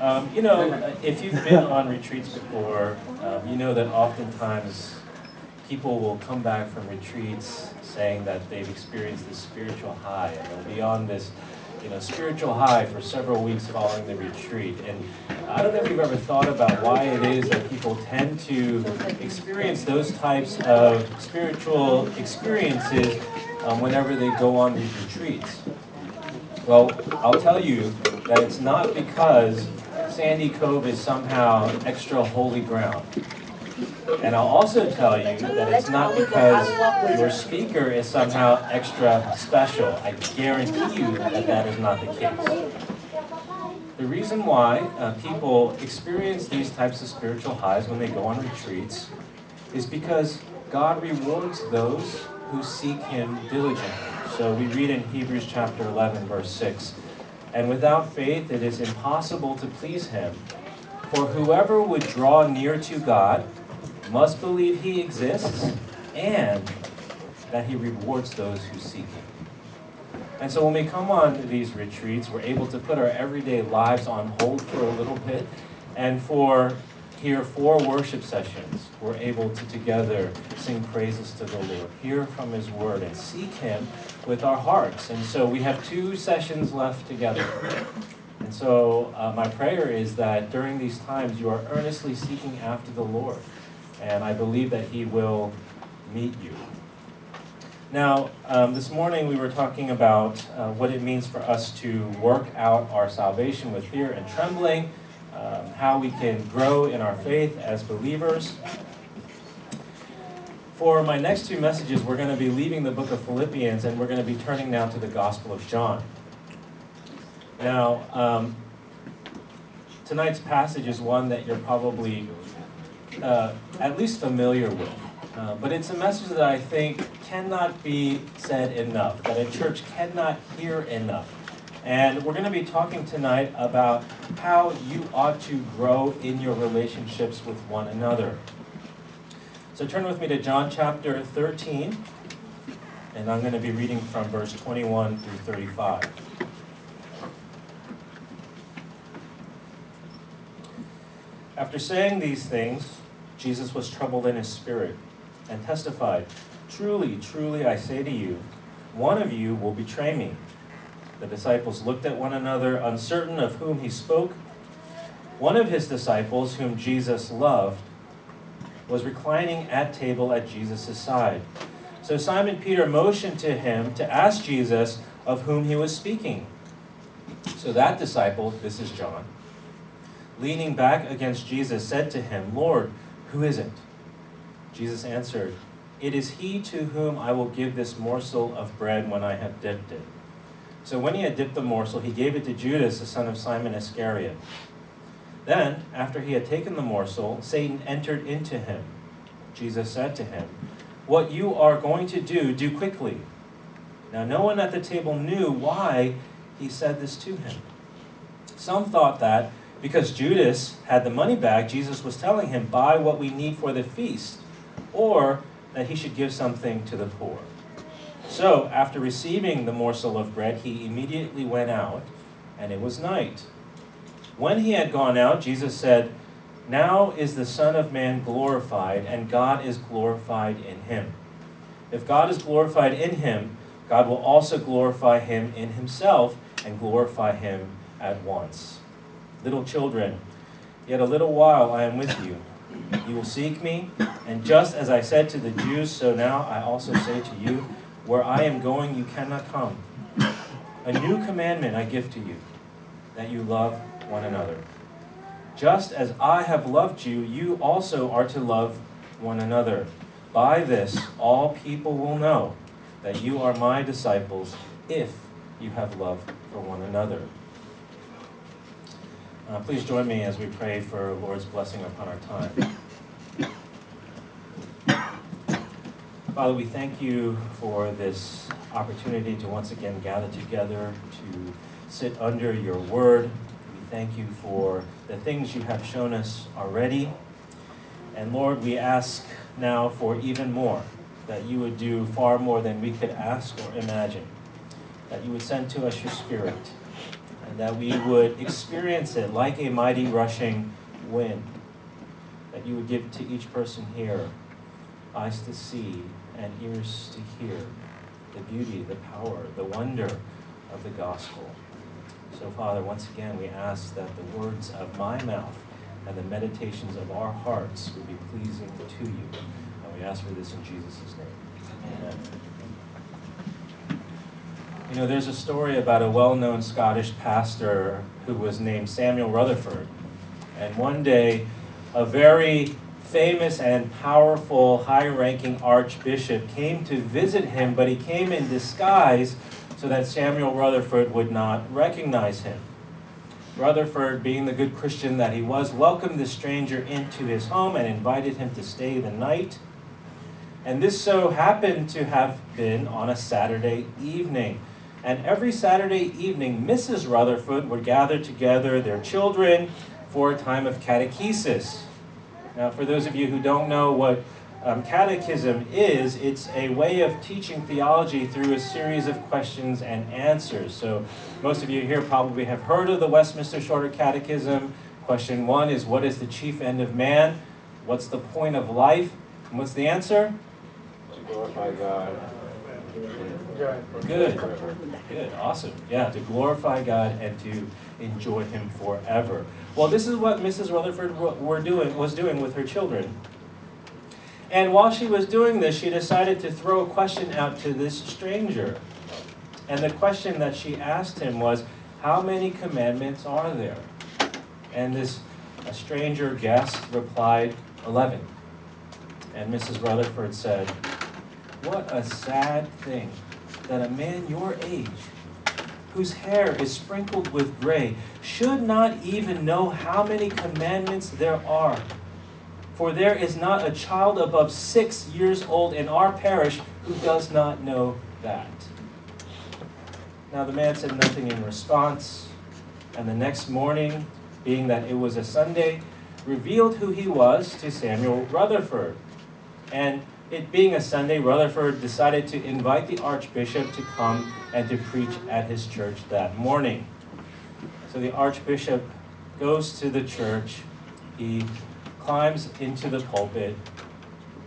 Um, you know, if you've been on retreats before, um, you know that oftentimes people will come back from retreats saying that they've experienced this spiritual high and they'll be on this you know, spiritual high for several weeks following the retreat. And I don't know if you've ever thought about why it is that people tend to experience those types of spiritual experiences um, whenever they go on these retreats. Well, I'll tell you that it's not because Sandy Cove is somehow extra holy ground. And I'll also tell you that it's not because your speaker is somehow extra special. I guarantee you that that is not the case. The reason why uh, people experience these types of spiritual highs when they go on retreats is because God rewards those who seek Him diligently. So we read in Hebrews chapter 11, verse 6 And without faith it is impossible to please Him. For whoever would draw near to God must believe He exists and that He rewards those who seek Him. And so when we come on these retreats, we're able to put our everyday lives on hold for a little bit. And for here, four worship sessions, we're able to together sing praises to the Lord, hear from His Word, and seek Him with our hearts. And so we have two sessions left together. And so uh, my prayer is that during these times you are earnestly seeking after the Lord. And I believe that He will meet you. Now, um, this morning we were talking about uh, what it means for us to work out our salvation with fear and trembling, um, how we can grow in our faith as believers. For my next two messages, we're going to be leaving the book of Philippians and we're going to be turning now to the Gospel of John. Now, um, tonight's passage is one that you're probably uh, at least familiar with. Uh, but it's a message that I think cannot be said enough, that a church cannot hear enough. And we're going to be talking tonight about how you ought to grow in your relationships with one another. So turn with me to John chapter 13, and I'm going to be reading from verse 21 through 35. After saying these things, Jesus was troubled in his spirit and testified, Truly, truly, I say to you, one of you will betray me. The disciples looked at one another, uncertain of whom he spoke. One of his disciples, whom Jesus loved, was reclining at table at Jesus' side. So Simon Peter motioned to him to ask Jesus of whom he was speaking. So that disciple, this is John, leaning back against Jesus, said to him, Lord, who is it? Jesus answered, It is he to whom I will give this morsel of bread when I have dipped it. So when he had dipped the morsel, he gave it to Judas, the son of Simon Iscariot. Then, after he had taken the morsel, Satan entered into him. Jesus said to him, What you are going to do, do quickly. Now, no one at the table knew why he said this to him. Some thought that because Judas had the money bag, Jesus was telling him, Buy what we need for the feast or that he should give something to the poor. So, after receiving the morsel of bread, he immediately went out, and it was night. When he had gone out, Jesus said, Now is the Son of Man glorified, and God is glorified in him. If God is glorified in him, God will also glorify him in himself and glorify him at once. Little children, yet a little while I am with you. You will seek me, and just as I said to the Jews, so now I also say to you, where I am going, you cannot come. A new commandment I give to you, that you love one another. Just as I have loved you, you also are to love one another. By this, all people will know that you are my disciples if you have love for one another. Uh, please join me as we pray for Lord's blessing upon our time. Father, we thank you for this opportunity to once again gather together to sit under your word. We thank you for the things you have shown us already. And Lord, we ask now for even more, that you would do far more than we could ask or imagine, that you would send to us your spirit, and that we would experience it like a mighty rushing wind. That you would give to each person here eyes to see and ears to hear the beauty, the power, the wonder of the gospel. So, Father, once again, we ask that the words of my mouth and the meditations of our hearts would be pleasing to you. And we ask for this in Jesus' name. Amen. You know, there's a story about a well known Scottish pastor who was named Samuel Rutherford. And one day, a very famous and powerful, high ranking archbishop came to visit him, but he came in disguise so that Samuel Rutherford would not recognize him. Rutherford, being the good Christian that he was, welcomed the stranger into his home and invited him to stay the night. And this so happened to have been on a Saturday evening. And every Saturday evening, Mrs. Rutherford would gather together their children for a time of catechesis. Now, for those of you who don't know what um, catechism is, it's a way of teaching theology through a series of questions and answers. So, most of you here probably have heard of the Westminster Shorter Catechism. Question one is What is the chief end of man? What's the point of life? And what's the answer? To glorify God. Good. Good. Awesome. Yeah, to glorify God and to enjoy Him forever. Well, this is what Mrs. Rutherford were doing, was doing with her children. And while she was doing this, she decided to throw a question out to this stranger. And the question that she asked him was, How many commandments are there? And this stranger guest replied, 11. And Mrs. Rutherford said, What a sad thing that a man your age, whose hair is sprinkled with gray, should not even know how many commandments there are. For there is not a child above six years old in our parish who does not know that. Now the man said nothing in response, and the next morning, being that it was a Sunday, revealed who he was to Samuel Rutherford. And it being a Sunday, Rutherford decided to invite the Archbishop to come and to preach at his church that morning. So the Archbishop goes to the church, he climbs into the pulpit,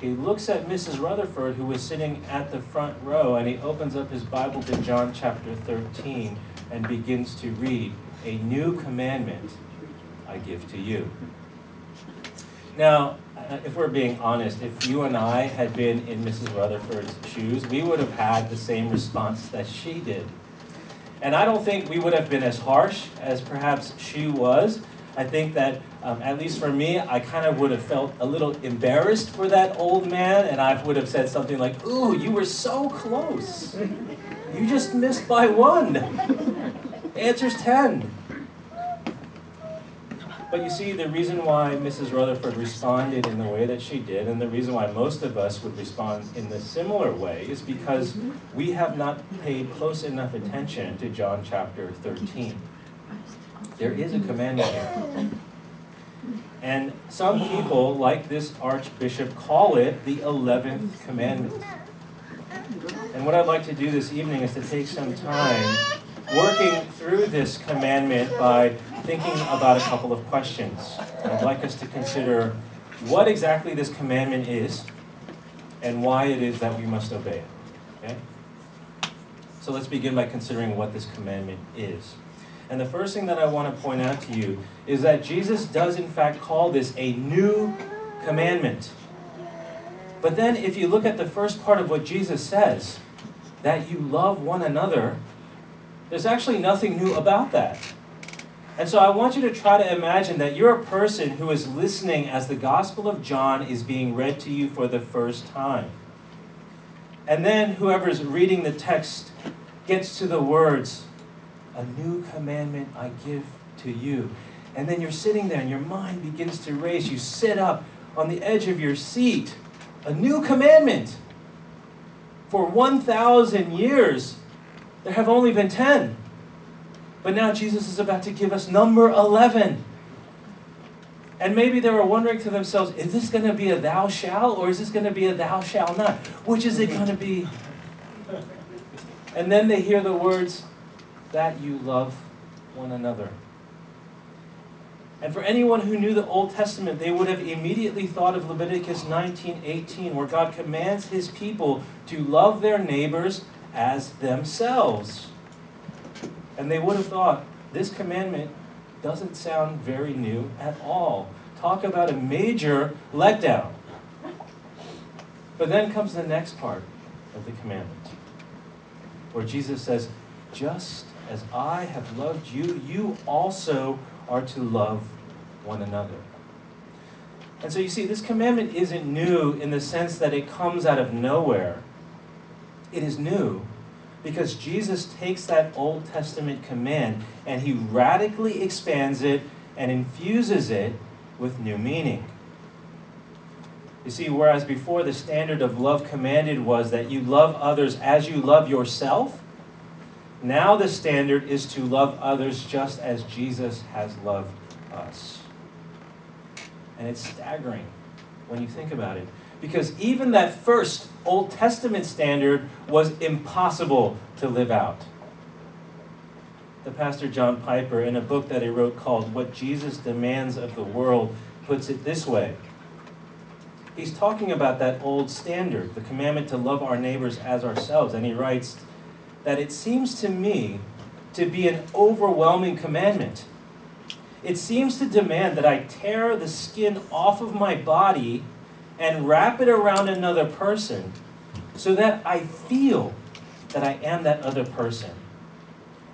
he looks at Mrs. Rutherford, who was sitting at the front row, and he opens up his Bible to John chapter 13 and begins to read, A new commandment I give to you. Now, if we're being honest, if you and I had been in Mrs. Rutherford's shoes, we would have had the same response that she did. And I don't think we would have been as harsh as perhaps she was. I think that, um, at least for me, I kind of would have felt a little embarrassed for that old man, and I would have said something like, Ooh, you were so close. You just missed by one. Answer's 10. But you see, the reason why Mrs. Rutherford responded in the way that she did, and the reason why most of us would respond in the similar way, is because mm-hmm. we have not paid close enough attention to John chapter 13. There is a commandment here. And some people, like this archbishop, call it the 11th commandment. And what I'd like to do this evening is to take some time working through this commandment by thinking about a couple of questions. I'd like us to consider what exactly this commandment is and why it is that we must obey it. Okay? So let's begin by considering what this commandment is. And the first thing that I want to point out to you is that Jesus does, in fact, call this a new commandment. But then, if you look at the first part of what Jesus says, that you love one another, there's actually nothing new about that. And so I want you to try to imagine that you're a person who is listening as the Gospel of John is being read to you for the first time. And then whoever's reading the text gets to the words, A new commandment I give to you. And then you're sitting there and your mind begins to race. You sit up on the edge of your seat. A new commandment. For 1,000 years, there have only been 10. But now Jesus is about to give us number 11. And maybe they were wondering to themselves, is this going to be a thou shall or is this going to be a thou shall not? Which is it going to be? And then they hear the words, that you love one another. And for anyone who knew the Old Testament, they would have immediately thought of Leviticus 19:18, where God commands his people to love their neighbors as themselves. And they would have thought, this commandment doesn't sound very new at all. Talk about a major letdown. But then comes the next part of the commandment, where Jesus says, Just as I have loved you, you also are to love one another. And so you see, this commandment isn't new in the sense that it comes out of nowhere. It is new because Jesus takes that Old Testament command and he radically expands it and infuses it with new meaning. You see, whereas before the standard of love commanded was that you love others as you love yourself, now the standard is to love others just as Jesus has loved us. And it's staggering when you think about it. Because even that first Old Testament standard was impossible to live out. The pastor John Piper, in a book that he wrote called What Jesus Demands of the World, puts it this way. He's talking about that old standard, the commandment to love our neighbors as ourselves. And he writes that it seems to me to be an overwhelming commandment. It seems to demand that I tear the skin off of my body and wrap it around another person so that I feel that I am that other person.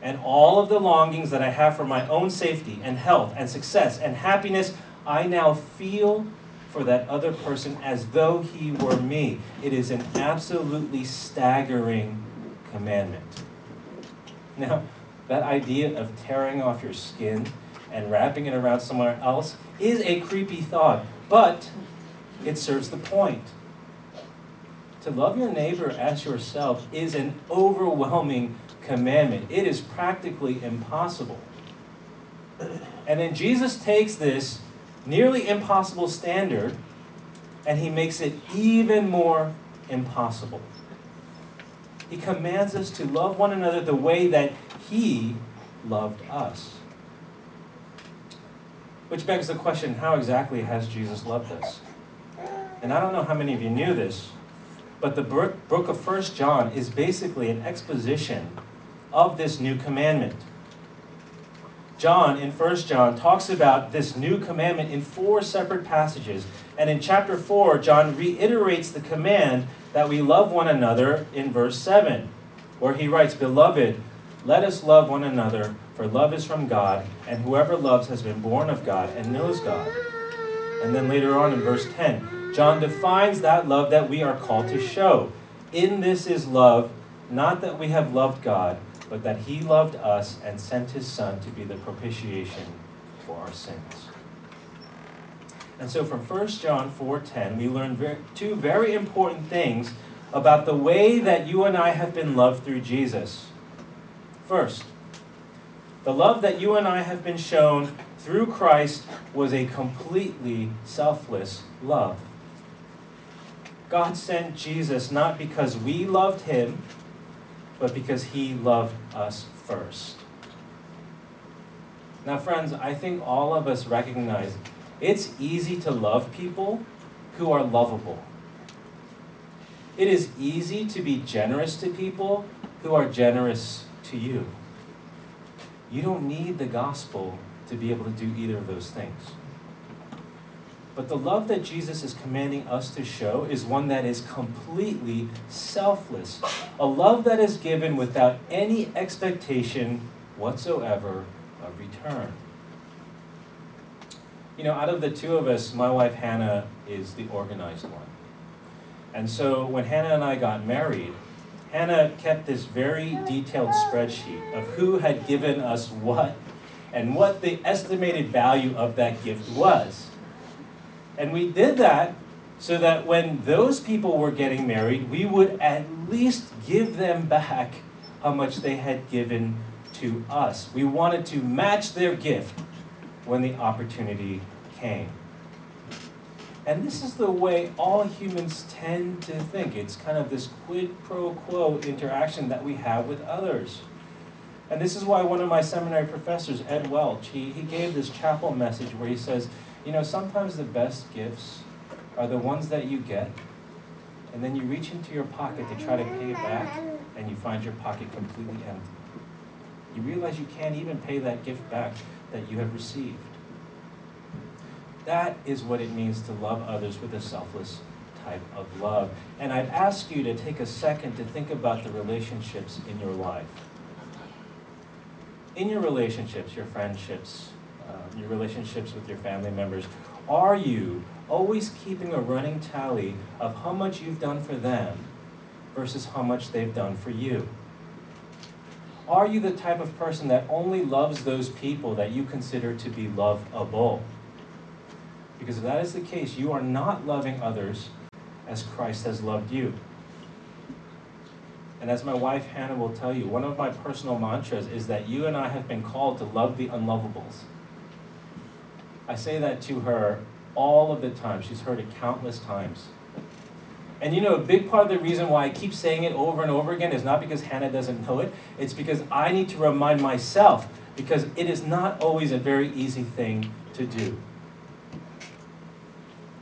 And all of the longings that I have for my own safety and health and success and happiness, I now feel for that other person as though he were me. It is an absolutely staggering commandment. Now, that idea of tearing off your skin and wrapping it around somewhere else is a creepy thought, but it serves the point. To love your neighbor as yourself is an overwhelming commandment. It is practically impossible. And then Jesus takes this nearly impossible standard and he makes it even more impossible. He commands us to love one another the way that he loved us. Which begs the question how exactly has Jesus loved us? And I don't know how many of you knew this, but the book of First John is basically an exposition of this new commandment. John, in First John, talks about this new commandment in four separate passages. And in chapter 4, John reiterates the command that we love one another in verse 7, where he writes, Beloved, let us love one another, for love is from God, and whoever loves has been born of God and knows God. And then later on in verse 10, John defines that love that we are called to show. In this is love, not that we have loved God, but that he loved us and sent his Son to be the propitiation for our sins. And so from 1 John 4:10, we learn two very important things about the way that you and I have been loved through Jesus. First, the love that you and I have been shown through Christ was a completely selfless love. God sent Jesus not because we loved him, but because he loved us first. Now, friends, I think all of us recognize it's easy to love people who are lovable. It is easy to be generous to people who are generous to you. You don't need the gospel to be able to do either of those things. But the love that Jesus is commanding us to show is one that is completely selfless. A love that is given without any expectation whatsoever of return. You know, out of the two of us, my wife Hannah is the organized one. And so when Hannah and I got married, Hannah kept this very detailed spreadsheet of who had given us what and what the estimated value of that gift was. And we did that so that when those people were getting married, we would at least give them back how much they had given to us. We wanted to match their gift when the opportunity came. And this is the way all humans tend to think. It's kind of this quid pro quo interaction that we have with others. And this is why one of my seminary professors, Ed Welch, he, he gave this chapel message where he says, you know, sometimes the best gifts are the ones that you get, and then you reach into your pocket to try to pay it back, and you find your pocket completely empty. You realize you can't even pay that gift back that you have received. That is what it means to love others with a selfless type of love. And I'd ask you to take a second to think about the relationships in your life. In your relationships, your friendships, um, your relationships with your family members, are you always keeping a running tally of how much you've done for them versus how much they've done for you? Are you the type of person that only loves those people that you consider to be lovable? Because if that is the case, you are not loving others as Christ has loved you. And as my wife Hannah will tell you, one of my personal mantras is that you and I have been called to love the unlovables. I say that to her all of the time. She's heard it countless times. And you know, a big part of the reason why I keep saying it over and over again is not because Hannah doesn't know it, it's because I need to remind myself, because it is not always a very easy thing to do.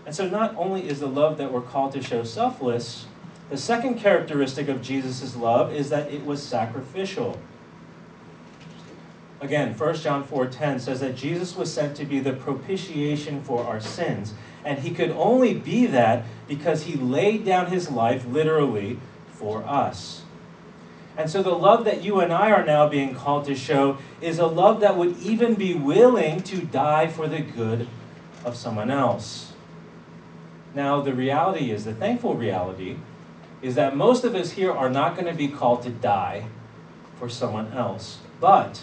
And so, not only is the love that we're called to show selfless, the second characteristic of Jesus' love is that it was sacrificial. Again, 1 John 4:10 says that Jesus was sent to be the propitiation for our sins, and he could only be that because he laid down his life literally for us. And so the love that you and I are now being called to show is a love that would even be willing to die for the good of someone else. Now, the reality is, the thankful reality, is that most of us here are not going to be called to die for someone else. But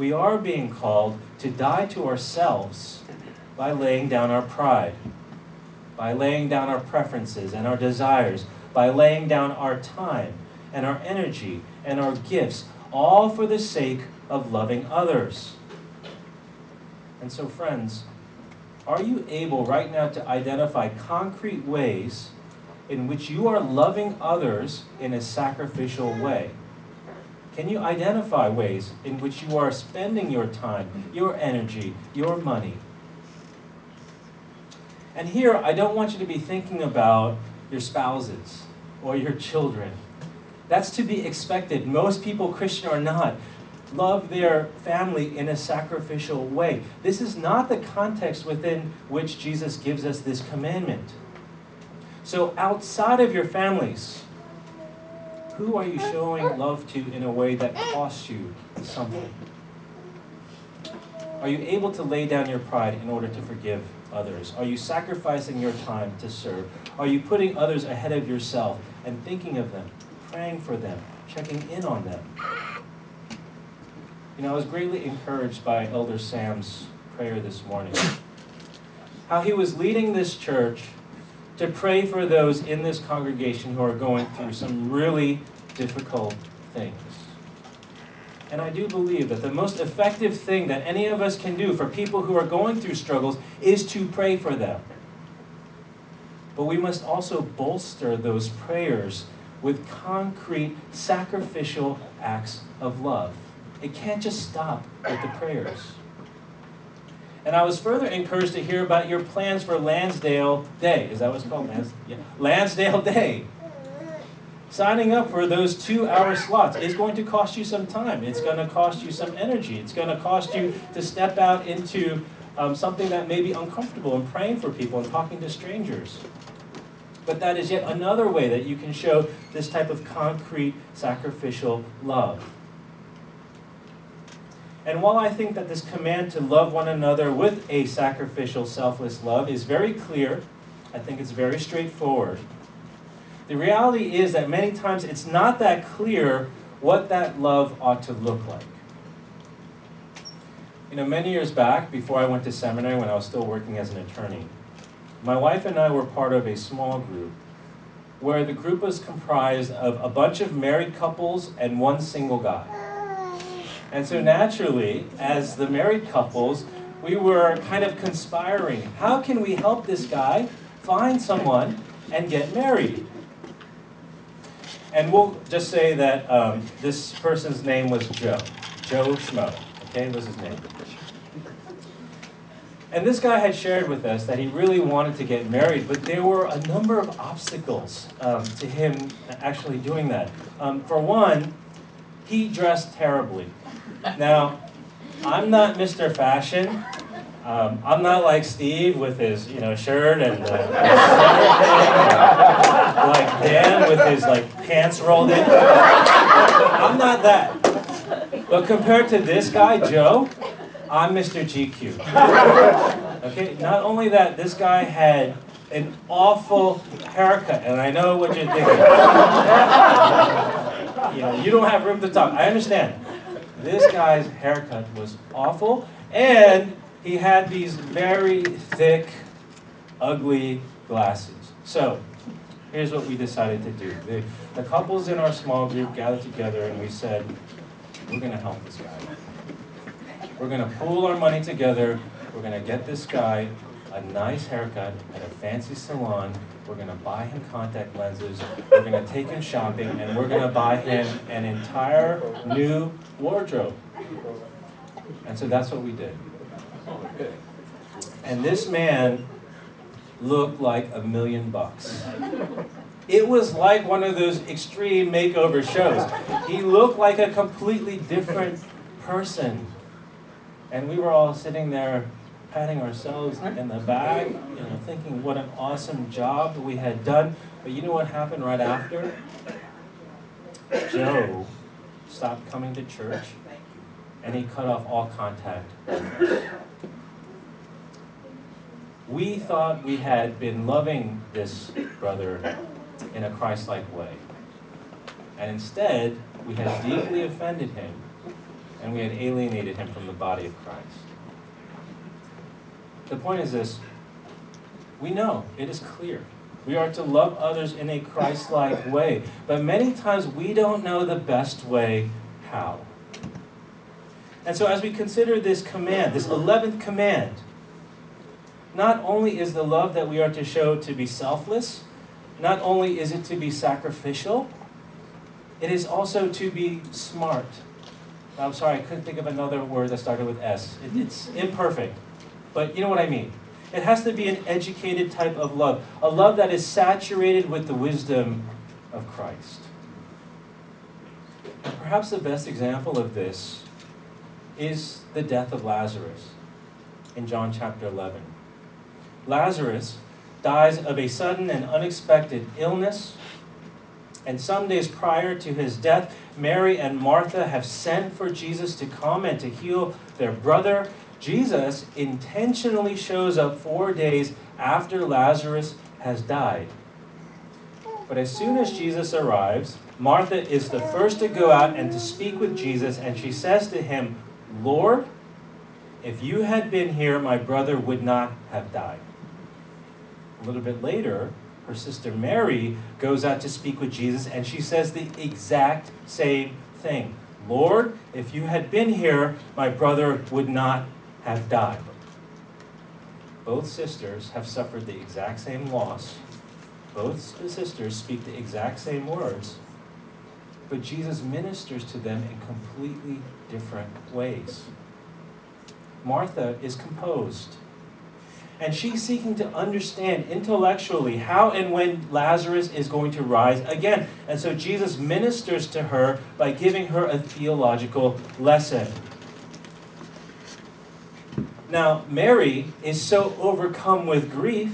we are being called to die to ourselves by laying down our pride, by laying down our preferences and our desires, by laying down our time and our energy and our gifts, all for the sake of loving others. And so, friends, are you able right now to identify concrete ways in which you are loving others in a sacrificial way? Can you identify ways in which you are spending your time, your energy, your money? And here, I don't want you to be thinking about your spouses or your children. That's to be expected. Most people, Christian or not, love their family in a sacrificial way. This is not the context within which Jesus gives us this commandment. So, outside of your families, who are you showing love to in a way that costs you something? Are you able to lay down your pride in order to forgive others? Are you sacrificing your time to serve? Are you putting others ahead of yourself and thinking of them, praying for them, checking in on them? You know, I was greatly encouraged by Elder Sam's prayer this morning. How he was leading this church to pray for those in this congregation who are going through some really difficult things. And I do believe that the most effective thing that any of us can do for people who are going through struggles is to pray for them. But we must also bolster those prayers with concrete sacrificial acts of love. It can't just stop with the prayers. And I was further encouraged to hear about your plans for Lansdale Day. Is that what it's called? Lansdale Day. Signing up for those two hour slots is going to cost you some time. It's going to cost you some energy. It's going to cost you to step out into um, something that may be uncomfortable and praying for people and talking to strangers. But that is yet another way that you can show this type of concrete sacrificial love. And while I think that this command to love one another with a sacrificial, selfless love is very clear, I think it's very straightforward. The reality is that many times it's not that clear what that love ought to look like. You know, many years back, before I went to seminary, when I was still working as an attorney, my wife and I were part of a small group where the group was comprised of a bunch of married couples and one single guy. And so naturally, as the married couples, we were kind of conspiring. How can we help this guy find someone and get married? And we'll just say that um, this person's name was Joe. Joe Schmo, okay, was his name. And this guy had shared with us that he really wanted to get married, but there were a number of obstacles um, to him actually doing that. Um, for one, he dressed terribly. Now, I'm not Mr. Fashion. Um, I'm not like Steve with his, you know, shirt and uh, like Dan with his like pants rolled in. I'm not that. But compared to this guy, Joe, I'm Mr. GQ. Okay, not only that, this guy had an awful haircut, and I know what you're thinking. you know, you don't have room to talk. I understand. This guy's haircut was awful, and he had these very thick, ugly glasses. So, here's what we decided to do. The, the couples in our small group gathered together and we said, we're going to help this guy. We're going to pool our money together. We're going to get this guy a nice haircut at a fancy salon. We're going to buy him contact lenses. We're going to take him shopping, and we're going to buy him an entire new wardrobe. And so that's what we did. And this man looked like a million bucks. It was like one of those extreme makeover shows. He looked like a completely different person. And we were all sitting there patting ourselves in the back, you know, thinking what an awesome job we had done. But you know what happened right after? Joe stopped coming to church and he cut off all contact. We thought we had been loving this brother in a Christ like way. And instead, we had deeply offended him and we had alienated him from the body of Christ. The point is this we know, it is clear. We are to love others in a Christ like way, but many times we don't know the best way how. And so, as we consider this command, this 11th command, not only is the love that we are to show to be selfless, not only is it to be sacrificial, it is also to be smart. I'm sorry, I couldn't think of another word that started with S. It, it's imperfect, but you know what I mean. It has to be an educated type of love, a love that is saturated with the wisdom of Christ. Perhaps the best example of this is the death of Lazarus in John chapter 11. Lazarus dies of a sudden and unexpected illness. And some days prior to his death, Mary and Martha have sent for Jesus to come and to heal their brother. Jesus intentionally shows up four days after Lazarus has died. But as soon as Jesus arrives, Martha is the first to go out and to speak with Jesus, and she says to him, Lord, if you had been here, my brother would not have died. A little bit later, her sister Mary goes out to speak with Jesus and she says the exact same thing Lord, if you had been here, my brother would not have died. Both sisters have suffered the exact same loss. Both sisters speak the exact same words. But Jesus ministers to them in completely different ways. Martha is composed and she's seeking to understand intellectually how and when Lazarus is going to rise again. And so Jesus ministers to her by giving her a theological lesson. Now, Mary is so overcome with grief,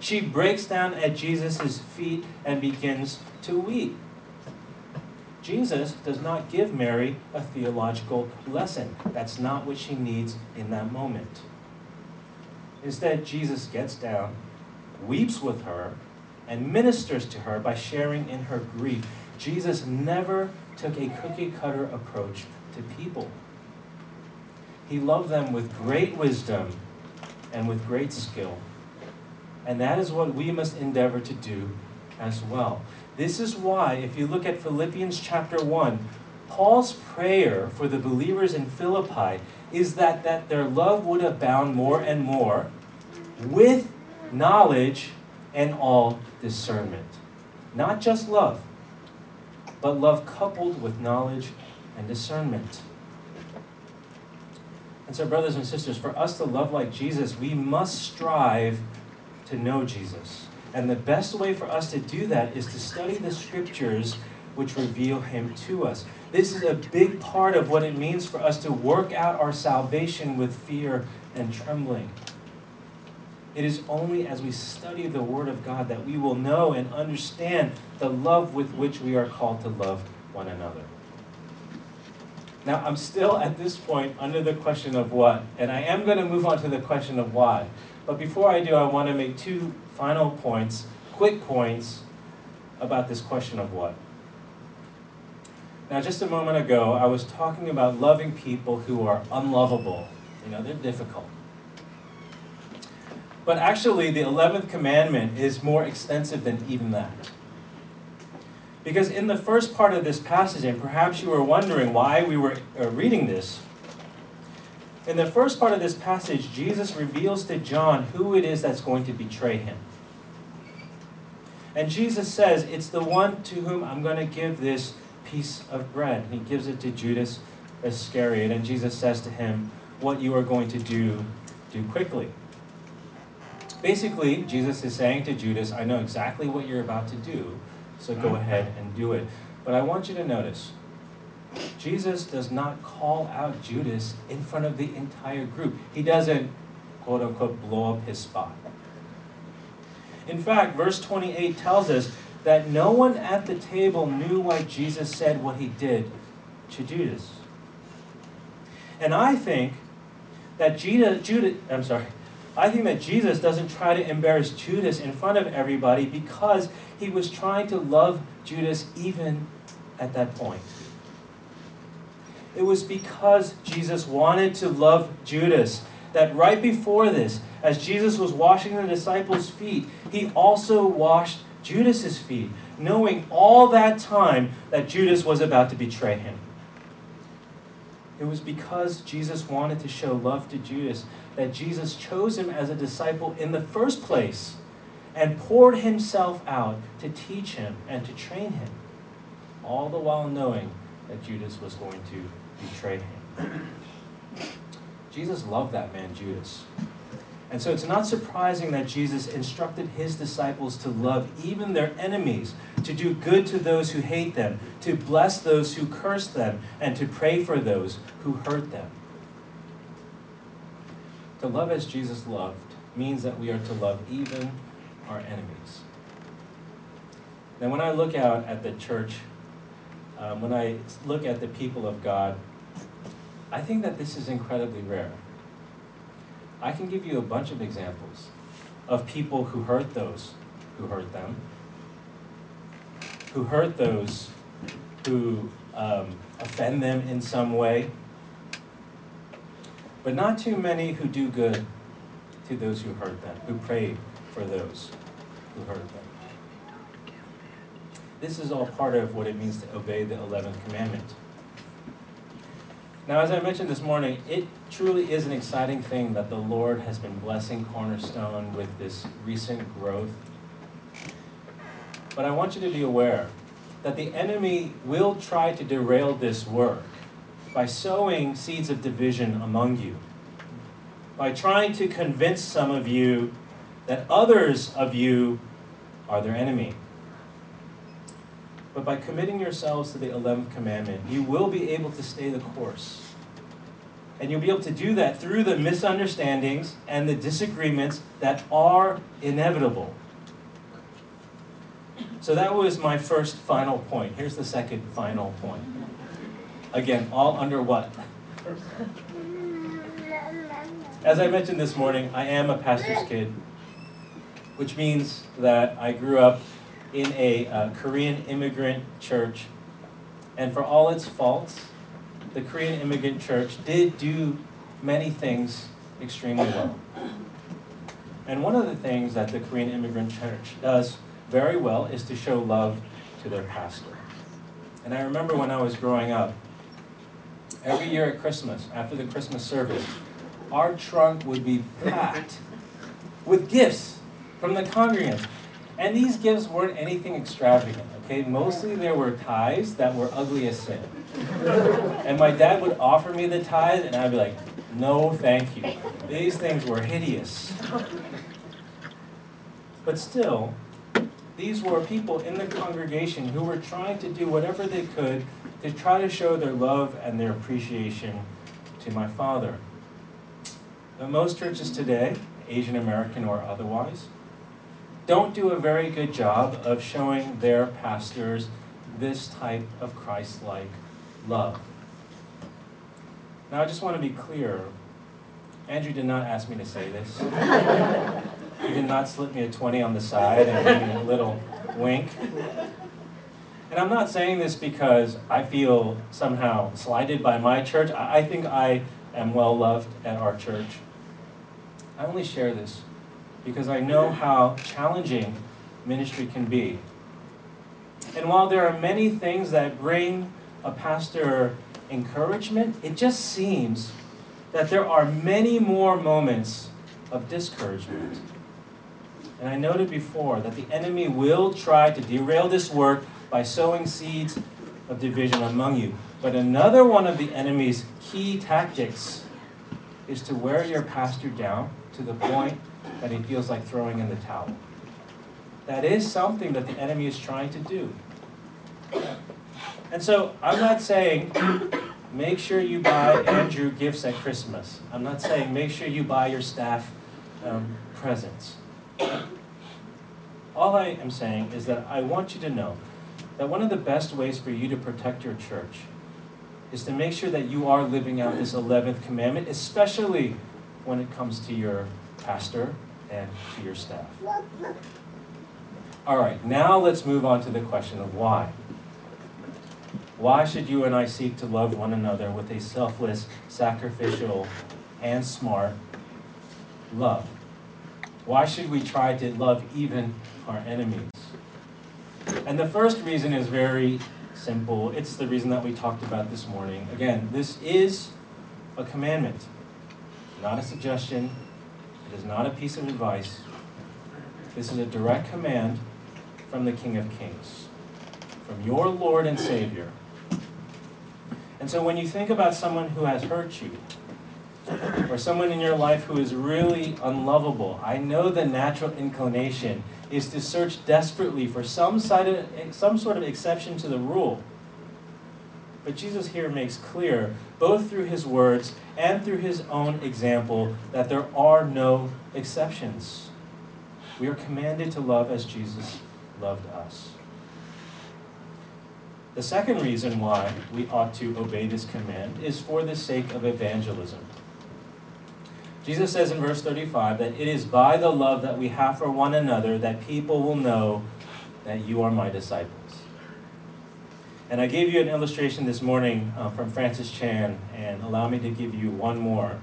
she breaks down at Jesus' feet and begins to weep. Jesus does not give Mary a theological lesson. That's not what she needs in that moment. Instead, Jesus gets down, weeps with her, and ministers to her by sharing in her grief. Jesus never took a cookie cutter approach to people. He loved them with great wisdom and with great skill. And that is what we must endeavor to do as well. This is why, if you look at Philippians chapter 1, Paul's prayer for the believers in Philippi is that, that their love would abound more and more with knowledge and all discernment. Not just love, but love coupled with knowledge and discernment. And so, brothers and sisters, for us to love like Jesus, we must strive to know Jesus. And the best way for us to do that is to study the scriptures which reveal him to us. This is a big part of what it means for us to work out our salvation with fear and trembling. It is only as we study the Word of God that we will know and understand the love with which we are called to love one another. Now, I'm still at this point under the question of what, and I am going to move on to the question of why. But before I do, I want to make two final points, quick points, about this question of what. Now, just a moment ago, I was talking about loving people who are unlovable. You know, they're difficult. But actually, the 11th commandment is more extensive than even that. Because in the first part of this passage, and perhaps you were wondering why we were uh, reading this, in the first part of this passage, Jesus reveals to John who it is that's going to betray him. And Jesus says, It's the one to whom I'm going to give this piece of bread. And he gives it to Judas Iscariot. And Jesus says to him, What you are going to do, do quickly. Basically, Jesus is saying to Judas, I know exactly what you're about to do, so go mm-hmm. ahead and do it. But I want you to notice, Jesus does not call out Judas in front of the entire group. He doesn't, quote unquote, blow up his spot. In fact, verse 28 tells us that no one at the table knew why Jesus said what he did to Judas. And I think that Judas, Judas I'm sorry, I think that Jesus doesn't try to embarrass Judas in front of everybody because he was trying to love Judas even at that point. It was because Jesus wanted to love Judas that right before this, as Jesus was washing the disciples' feet, he also washed Judas's feet, knowing all that time that Judas was about to betray him. It was because Jesus wanted to show love to Judas that Jesus chose him as a disciple in the first place and poured himself out to teach him and to train him, all the while knowing that Judas was going to betray him. Jesus loved that man, Judas. And so it's not surprising that Jesus instructed his disciples to love even their enemies, to do good to those who hate them, to bless those who curse them, and to pray for those who hurt them. To love as Jesus loved means that we are to love even our enemies. Now, when I look out at the church, um, when I look at the people of God, I think that this is incredibly rare. I can give you a bunch of examples of people who hurt those who hurt them, who hurt those who um, offend them in some way, but not too many who do good to those who hurt them, who pray for those who hurt them. This is all part of what it means to obey the 11th commandment. Now, as I mentioned this morning, it truly is an exciting thing that the Lord has been blessing Cornerstone with this recent growth. But I want you to be aware that the enemy will try to derail this work by sowing seeds of division among you, by trying to convince some of you that others of you are their enemy. But by committing yourselves to the 11th commandment, you will be able to stay the course. And you'll be able to do that through the misunderstandings and the disagreements that are inevitable. So that was my first final point. Here's the second final point. Again, all under what? As I mentioned this morning, I am a pastor's kid, which means that I grew up in a uh, Korean immigrant church. And for all its faults, the Korean immigrant church did do many things extremely well. And one of the things that the Korean immigrant church does very well is to show love to their pastor. And I remember when I was growing up, every year at Christmas, after the Christmas service, our trunk would be packed with gifts from the congregants. And these gifts weren't anything extravagant, Okay, mostly there were tithes that were ugly as sin. And my dad would offer me the tithe, and I'd be like, no, thank you. These things were hideous. But still, these were people in the congregation who were trying to do whatever they could to try to show their love and their appreciation to my father. But most churches today, Asian American or otherwise, don't do a very good job of showing their pastors this type of Christ like love. Now, I just want to be clear Andrew did not ask me to say this. he did not slip me a 20 on the side and give me a little wink. And I'm not saying this because I feel somehow slighted by my church. I think I am well loved at our church. I only share this because I know how challenging ministry can be. And while there are many things that bring a pastor encouragement, it just seems that there are many more moments of discouragement. And I noted before that the enemy will try to derail this work by sowing seeds of division among you. But another one of the enemy's key tactics is to wear your pastor down to the point that he feels like throwing in the towel. That is something that the enemy is trying to do. And so I'm not saying make sure you buy Andrew gifts at Christmas. I'm not saying make sure you buy your staff um, presents. All I am saying is that I want you to know that one of the best ways for you to protect your church is to make sure that you are living out this 11th commandment, especially when it comes to your pastor and to your staff. All right, now let's move on to the question of why. Why should you and I seek to love one another with a selfless, sacrificial, and smart love? Why should we try to love even our enemies? And the first reason is very simple. It's the reason that we talked about this morning. Again, this is a commandment, not a suggestion, it is not a piece of advice. This is a direct command from the King of Kings, from your Lord and Savior. And so when you think about someone who has hurt you, or someone in your life who is really unlovable, I know the natural inclination is to search desperately for some, side of, some sort of exception to the rule. But Jesus here makes clear, both through his words and through his own example, that there are no exceptions. We are commanded to love as Jesus loved us. The second reason why we ought to obey this command is for the sake of evangelism. Jesus says in verse 35 that it is by the love that we have for one another that people will know that you are my disciples. And I gave you an illustration this morning uh, from Francis Chan, and allow me to give you one more.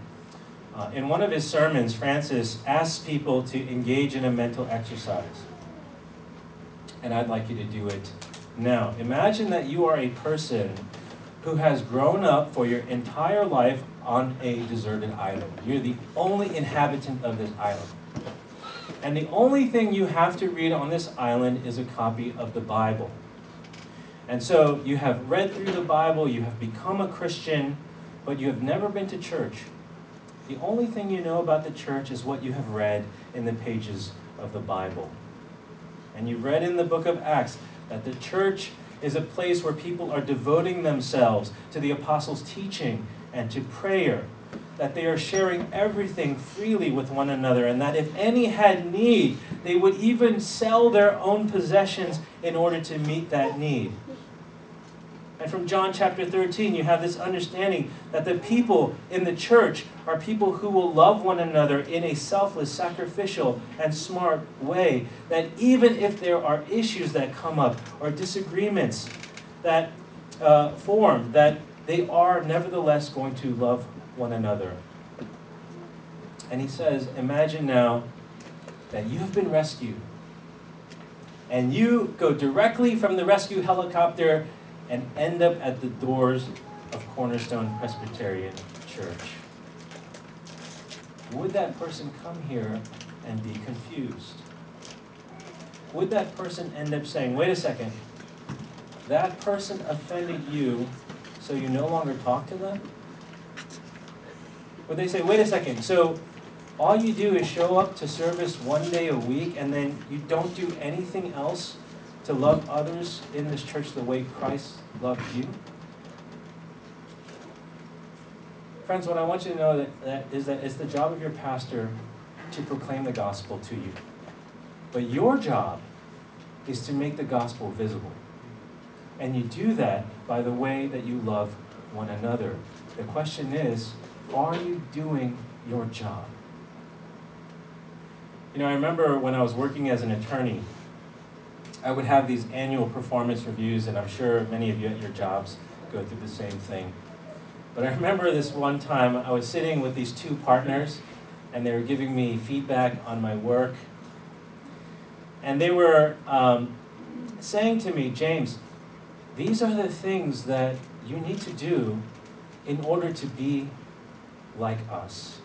Uh, in one of his sermons, Francis asks people to engage in a mental exercise. And I'd like you to do it now. Imagine that you are a person who has grown up for your entire life on a deserted island. You're the only inhabitant of this island. And the only thing you have to read on this island is a copy of the Bible. And so you have read through the Bible, you have become a Christian, but you have never been to church. The only thing you know about the church is what you have read in the pages of the Bible. And you read in the book of Acts that the church is a place where people are devoting themselves to the apostles' teaching and to prayer, that they are sharing everything freely with one another, and that if any had need, they would even sell their own possessions in order to meet that need. And from John chapter 13, you have this understanding that the people in the church are people who will love one another in a selfless, sacrificial, and smart way. That even if there are issues that come up or disagreements that uh, form, that they are nevertheless going to love one another. And he says, Imagine now that you have been rescued. And you go directly from the rescue helicopter and end up at the doors of Cornerstone Presbyterian Church. Would that person come here and be confused? Would that person end up saying, wait a second, that person offended you, so you no longer talk to them? Would they say, wait a second, so all you do is show up to service one day a week and then you don't do anything else to love others in this church the way Christ loved you? Friends, what I want you to know that, that is that it's the job of your pastor to proclaim the gospel to you. But your job is to make the gospel visible. And you do that by the way that you love one another. The question is, are you doing your job? You know, I remember when I was working as an attorney, I would have these annual performance reviews, and I'm sure many of you at your jobs go through the same thing. But I remember this one time I was sitting with these two partners, and they were giving me feedback on my work. And they were um, saying to me, James, these are the things that you need to do in order to be like us.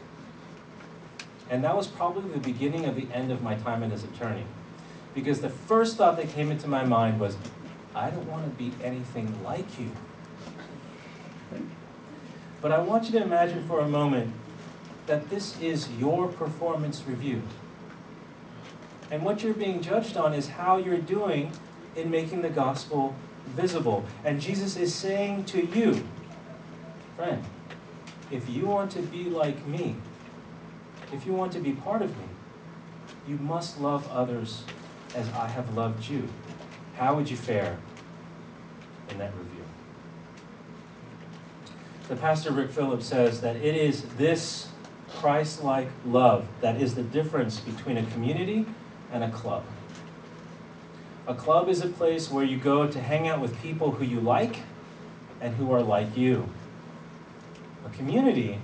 And that was probably the beginning of the end of my time as attorney. Because the first thought that came into my mind was, I don't want to be anything like you. But I want you to imagine for a moment that this is your performance review. And what you're being judged on is how you're doing in making the gospel visible. And Jesus is saying to you, friend, if you want to be like me, if you want to be part of me, you must love others as I have loved you. How would you fare in that review? The pastor Rick Phillips says that it is this Christ like love that is the difference between a community and a club. A club is a place where you go to hang out with people who you like and who are like you. A community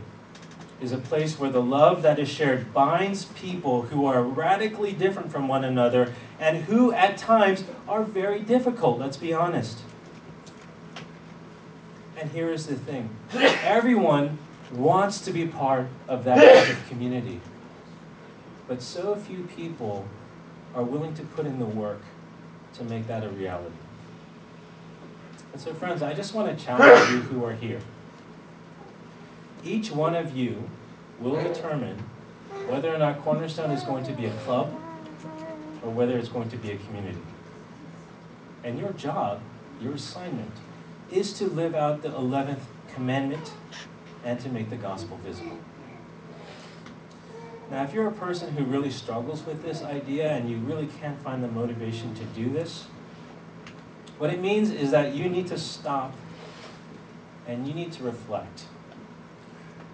is a place where the love that is shared binds people who are radically different from one another and who at times are very difficult, let's be honest. And here is the thing everyone wants to be part of that type of community. But so few people are willing to put in the work to make that a reality. And so, friends, I just want to challenge you who are here. Each one of you will determine whether or not Cornerstone is going to be a club or whether it's going to be a community. And your job, your assignment, is to live out the 11th commandment and to make the gospel visible. Now, if you're a person who really struggles with this idea and you really can't find the motivation to do this, what it means is that you need to stop and you need to reflect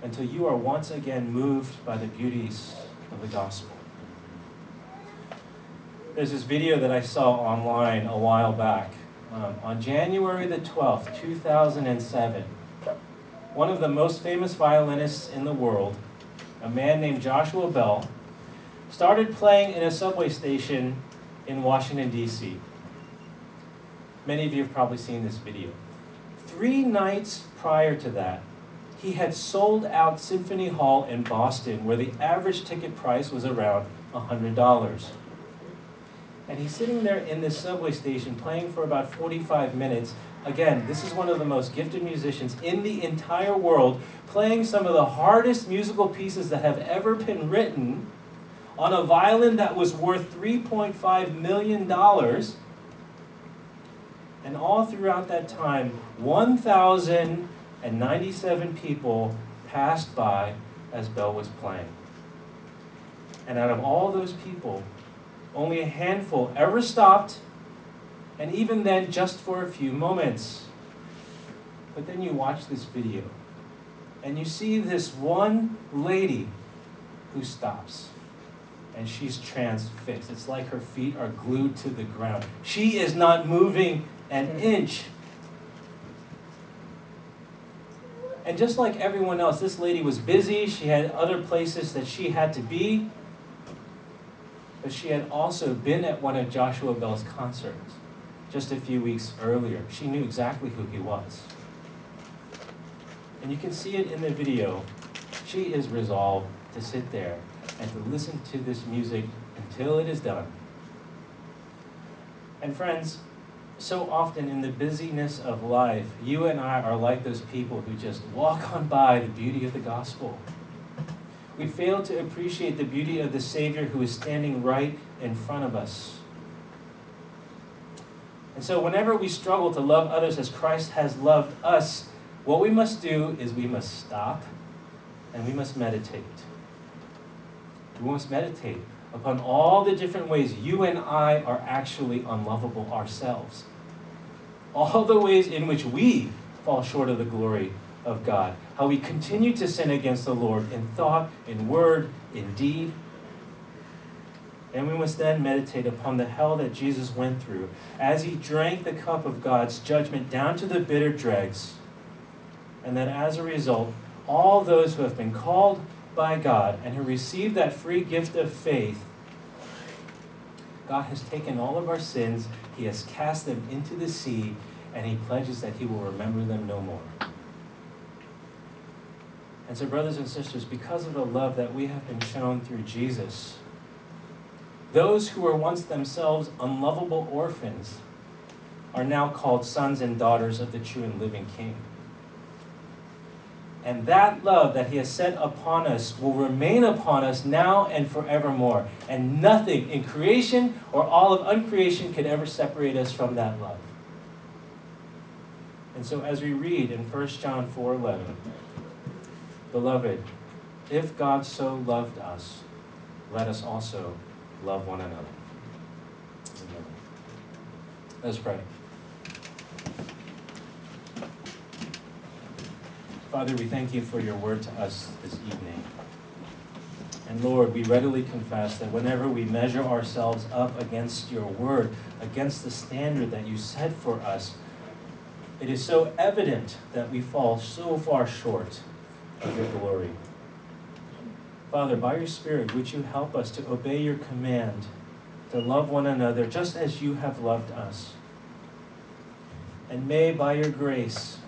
until you are once again moved by the beauties of the gospel. There's this video that I saw online a while back. Um, on January the 12th, 2007, one of the most famous violinists in the world, a man named Joshua Bell, started playing in a subway station in Washington, D.C. Many of you have probably seen this video. Three nights prior to that, he had sold out Symphony Hall in Boston, where the average ticket price was around $100. And he's sitting there in this subway station playing for about 45 minutes. Again, this is one of the most gifted musicians in the entire world, playing some of the hardest musical pieces that have ever been written on a violin that was worth $3.5 million. And all throughout that time, 1,097 people passed by as Bell was playing. And out of all those people, only a handful ever stopped, and even then, just for a few moments. But then you watch this video, and you see this one lady who stops, and she's transfixed. It's like her feet are glued to the ground. She is not moving an mm. inch. And just like everyone else, this lady was busy. She had other places that she had to be but she had also been at one of Joshua Bell's concerts just a few weeks earlier. She knew exactly who he was. And you can see it in the video. She is resolved to sit there and to listen to this music until it is done. And friends, so often in the busyness of life, you and I are like those people who just walk on by the beauty of the gospel. We fail to appreciate the beauty of the Savior who is standing right in front of us. And so, whenever we struggle to love others as Christ has loved us, what we must do is we must stop and we must meditate. We must meditate upon all the different ways you and I are actually unlovable ourselves. All the ways in which we fall short of the glory of God. How we continue to sin against the Lord in thought, in word, in deed. And we must then meditate upon the hell that Jesus went through as he drank the cup of God's judgment down to the bitter dregs. And that as a result, all those who have been called by God and who received that free gift of faith, God has taken all of our sins, He has cast them into the sea, and He pledges that He will remember them no more. And so, brothers and sisters, because of the love that we have been shown through Jesus, those who were once themselves unlovable orphans are now called sons and daughters of the true and living King. And that love that He has set upon us will remain upon us now and forevermore. And nothing in creation or all of uncreation can ever separate us from that love. And so as we read in 1 John 4:11, beloved, if God so loved us, let us also love one another. Amen. Let's pray. Father, we thank you for your word to us this evening. And Lord, we readily confess that whenever we measure ourselves up against your word, against the standard that you set for us, it is so evident that we fall so far short of your glory. Father, by your Spirit, would you help us to obey your command to love one another just as you have loved us? And may, by your grace,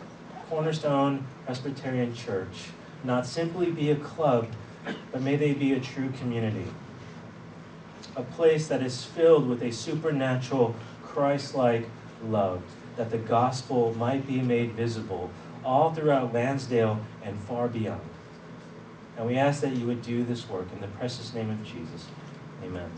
Cornerstone Presbyterian Church not simply be a club, but may they be a true community. A place that is filled with a supernatural, Christ like love, that the gospel might be made visible all throughout Lansdale and far beyond. And we ask that you would do this work in the precious name of Jesus. Amen.